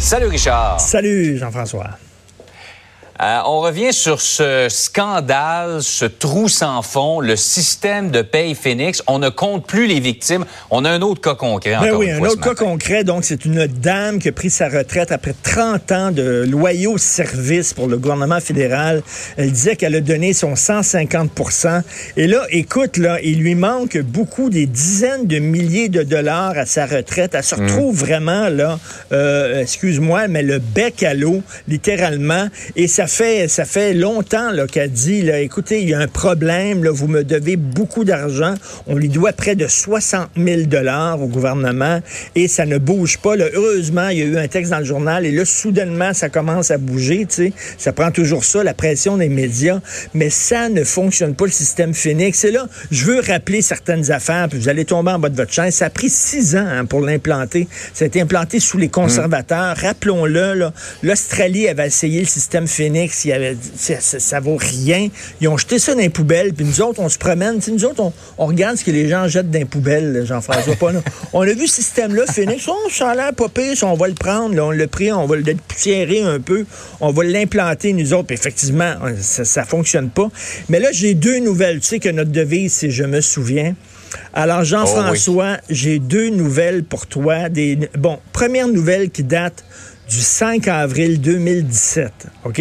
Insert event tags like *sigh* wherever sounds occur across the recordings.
Salut Richard. Salut Jean-François. Euh, on revient sur ce scandale, ce trou sans fond, le système de paye Phoenix. On ne compte plus les victimes. On a un autre cas concret. Ben oui, une un autre cas concret. Donc, c'est une dame qui a pris sa retraite après 30 ans de loyaux services pour le gouvernement fédéral. Elle disait qu'elle a donné son 150% Et là, écoute, là, il lui manque beaucoup des dizaines de milliers de dollars à sa retraite. Elle se Mm. retrouve vraiment, là, euh, excuse-moi, mais le bec à l'eau, littéralement. Et ça ça fait longtemps qu'elle dit, écoutez, il y a un problème, vous me devez beaucoup d'argent. On lui doit près de 60 000 dollars au gouvernement et ça ne bouge pas. Heureusement, il y a eu un texte dans le journal et là, soudainement, ça commence à bouger. Ça prend toujours ça, la pression des médias, mais ça ne fonctionne pas, le système Phoenix. Et là, je veux rappeler certaines affaires, puis vous allez tomber en bas de votre chaise. Ça a pris six ans hein, pour l'implanter. Ça a été implanté sous les conservateurs. Rappelons-le, l'Australie avait essayé le système Phoenix. Il y avait, ça, ça- ça vaut rien. Ils ont jeté ça dans les poubelles, puis nous autres, on se promène. Nous autres, on, on regarde ce que les gens jettent dans les poubelles, Jean-François. pas, là. *laughs* On a vu ce système-là, Phoenix. Oh, ça a l'air pas pire, on va le prendre. là, on l'a pris, on va le poussiérer un peu. On va l'implanter, nous autres. Puis effectivement, ça, ça fonctionne pas. Mais là, j'ai deux nouvelles. Tu sais que notre devise, c'est Je me souviens. Alors, Jean-François, j'ai deux nouvelles pour toi. Des, bon, première nouvelle qui date du 5 avril 2017, OK?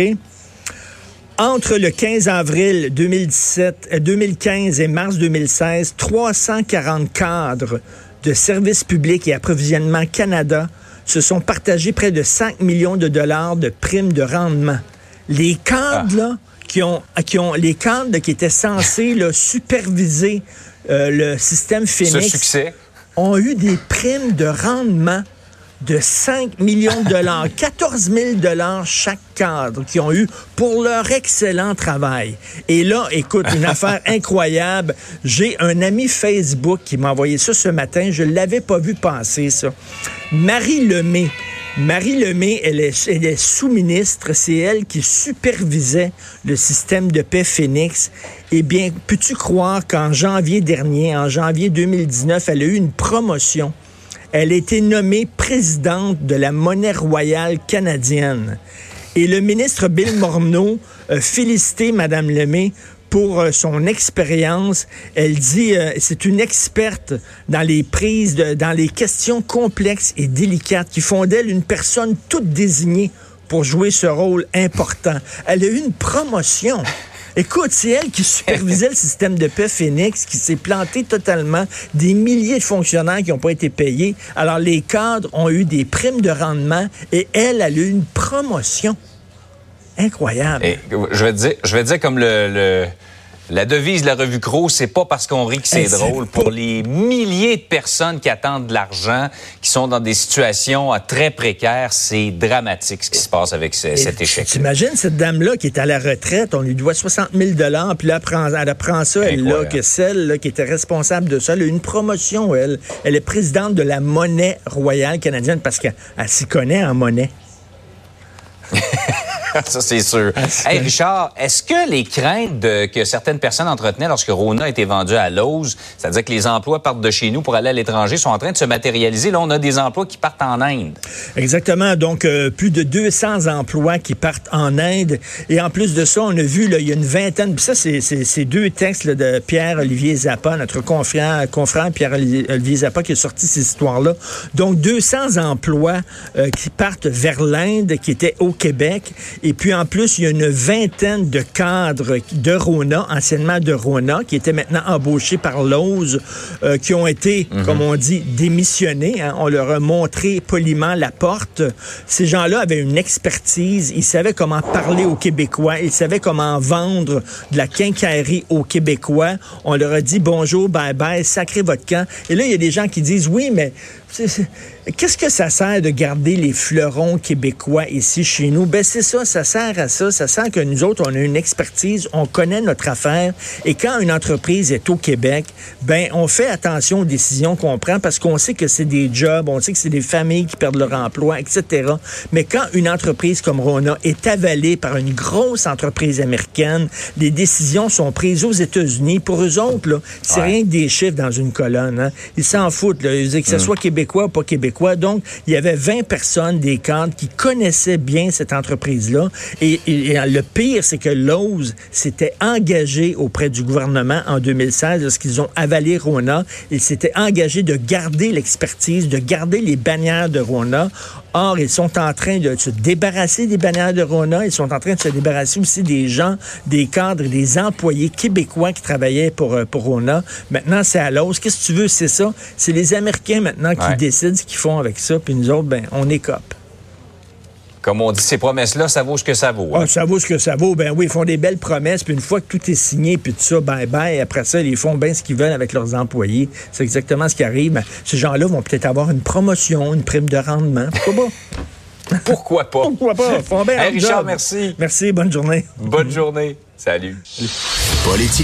Entre le 15 avril 2017, euh, 2015 et mars 2016, 340 cadres de services publics et approvisionnement Canada se sont partagés près de 5 millions de dollars de primes de rendement. Les cadres, là, qui ont, qui ont, les cadres qui étaient censés là, superviser euh, le système Phoenix succès. ont eu des primes de rendement de 5 millions de dollars, *laughs* 14 000 dollars chaque cadre qui ont eu pour leur excellent travail. Et là, écoute, une *laughs* affaire incroyable. J'ai un ami Facebook qui m'a envoyé ça ce matin. Je l'avais pas vu passer, ça. Marie Lemay. Marie Lemay, elle est, elle est sous-ministre. C'est elle qui supervisait le système de paix Phoenix. Eh bien, peux-tu croire qu'en janvier dernier, en janvier 2019, elle a eu une promotion elle a été nommée présidente de la monnaie royale canadienne. Et le ministre Bill Morneau a félicité Mme Lemay pour euh, son expérience. Elle dit euh, c'est une experte dans les prises, de, dans les questions complexes et délicates qui font d'elle une personne toute désignée pour jouer ce rôle important. Elle a eu une promotion. Écoute, c'est elle qui supervisait le *laughs* système de paix Phoenix, qui s'est planté totalement, des milliers de fonctionnaires qui n'ont pas été payés. Alors, les cadres ont eu des primes de rendement et elle, elle a eu une promotion. Incroyable. Et je vais te dire, je vais te dire comme le, le- la devise de la revue Cro, c'est pas parce qu'on rit que c'est Eh, drôle. Pour les milliers de personnes qui attendent de l'argent, qui sont dans des situations euh, très précaires, c'est dramatique ce qui se passe avec ce- cet Et échec. T'imagines cette dame-là qui est à la retraite, on lui doit 60 000 puis là, elle, prend, elle ça, elle, là, que celle là, qui était responsable de ça, elle a eu une promotion, elle. Elle est présidente de la monnaie royale canadienne parce qu'elle elle s'y connaît en monnaie. *laughs* *laughs* Ça, c'est sûr. Ah, Hey. Richard, est-ce que les craintes de- que certaines personnes entretenaient lorsque Rona a été vendue à Lowe's, c'est-à-dire que les emplois partent de chez nous pour aller à l'étranger, sont en train de se matérialiser? Là, on a des emplois qui partent en Inde. Exactement. Donc, euh, plus de 200 emplois qui partent en Inde. Et en plus de ça, on a vu, là, il y a une vingtaine. Puis ça, c'est- deux textes là, de Pierre-Olivier Zappa, notre confrère, confrère Pierre-Olivier Zappa, qui a sorti ces histoires-là. Donc, 200 emplois euh, qui partent vers l'Inde, qui étaient au Québec. Et puis, en plus, il y a une vingtaine de cadres de Rona, anciennement de Rona, qui étaient maintenant embauchés par Lowe's, euh, qui ont été, comme on dit, démissionnés. hein. On leur a montré poliment la porte. Ces gens-là avaient une expertise. Ils savaient comment parler aux Québécois. Ils savaient comment vendre de la quincaillerie aux Québécois. On leur a dit bonjour, bye bye, sacrez votre camp. Et là, il y a des gens qui disent oui, mais qu'est-ce que ça sert de garder les fleurons québécois ici chez nous? Ben, c'est ça, ça sert à ça. Ça sert que nous autres, on a une expertise, on connaît notre affaire. Et quand une entreprise est au Québec, ben, on fait attention aux décisions qu'on prend parce qu'on sait que c'est des jobs, on sait que c'est des familles qui perdent leur emploi, etc. Mais quand une entreprise comme Rona est avalée par une grosse entreprise américaine, les décisions sont prises aux États-Unis. Pour eux autres, là, c'est Ouais. rien que des chiffres dans une colonne. hein. Ils s'en foutent. Là. Ils disent que ce soit québécois québécois ou pas québécois. Donc, il y avait 20 personnes des cadres qui connaissaient bien cette entreprise-là. Et, le pire, c'est que Lowe's s'était engagé auprès du gouvernement en 2016 lorsqu'ils ont avalé Rona. Ils s'étaient engagés de garder l'expertise, de garder les bannières de Rona. Or, ils sont en train de se débarrasser des bannières de Rona. Ils sont en train de se débarrasser aussi des gens, des cadres, des employés québécois qui travaillaient pour, euh, pour Rona. Maintenant, c'est à l'os. Qu'est-ce que tu veux? C'est ça. C'est les Américains maintenant qui décident ce qu'ils font avec ça. Puis nous autres, ben, on écope. Comme on dit, ces promesses-là, ça vaut ce que ça vaut. Hein? Ah, ça vaut ce que ça vaut. Ben oui, ils font des belles promesses, puis une fois que tout est signé, puis tout ça, bye bye, après ça, ils font bien ce qu'ils veulent avec leurs employés. C'est exactement ce qui arrive. Ces gens-là vont peut-être avoir une promotion, une prime de rendement. Pourquoi pas? *laughs* Pourquoi pas? Pourquoi pas? Font bien Richard, merci. Merci, bonne journée. Bonne journée. Salut.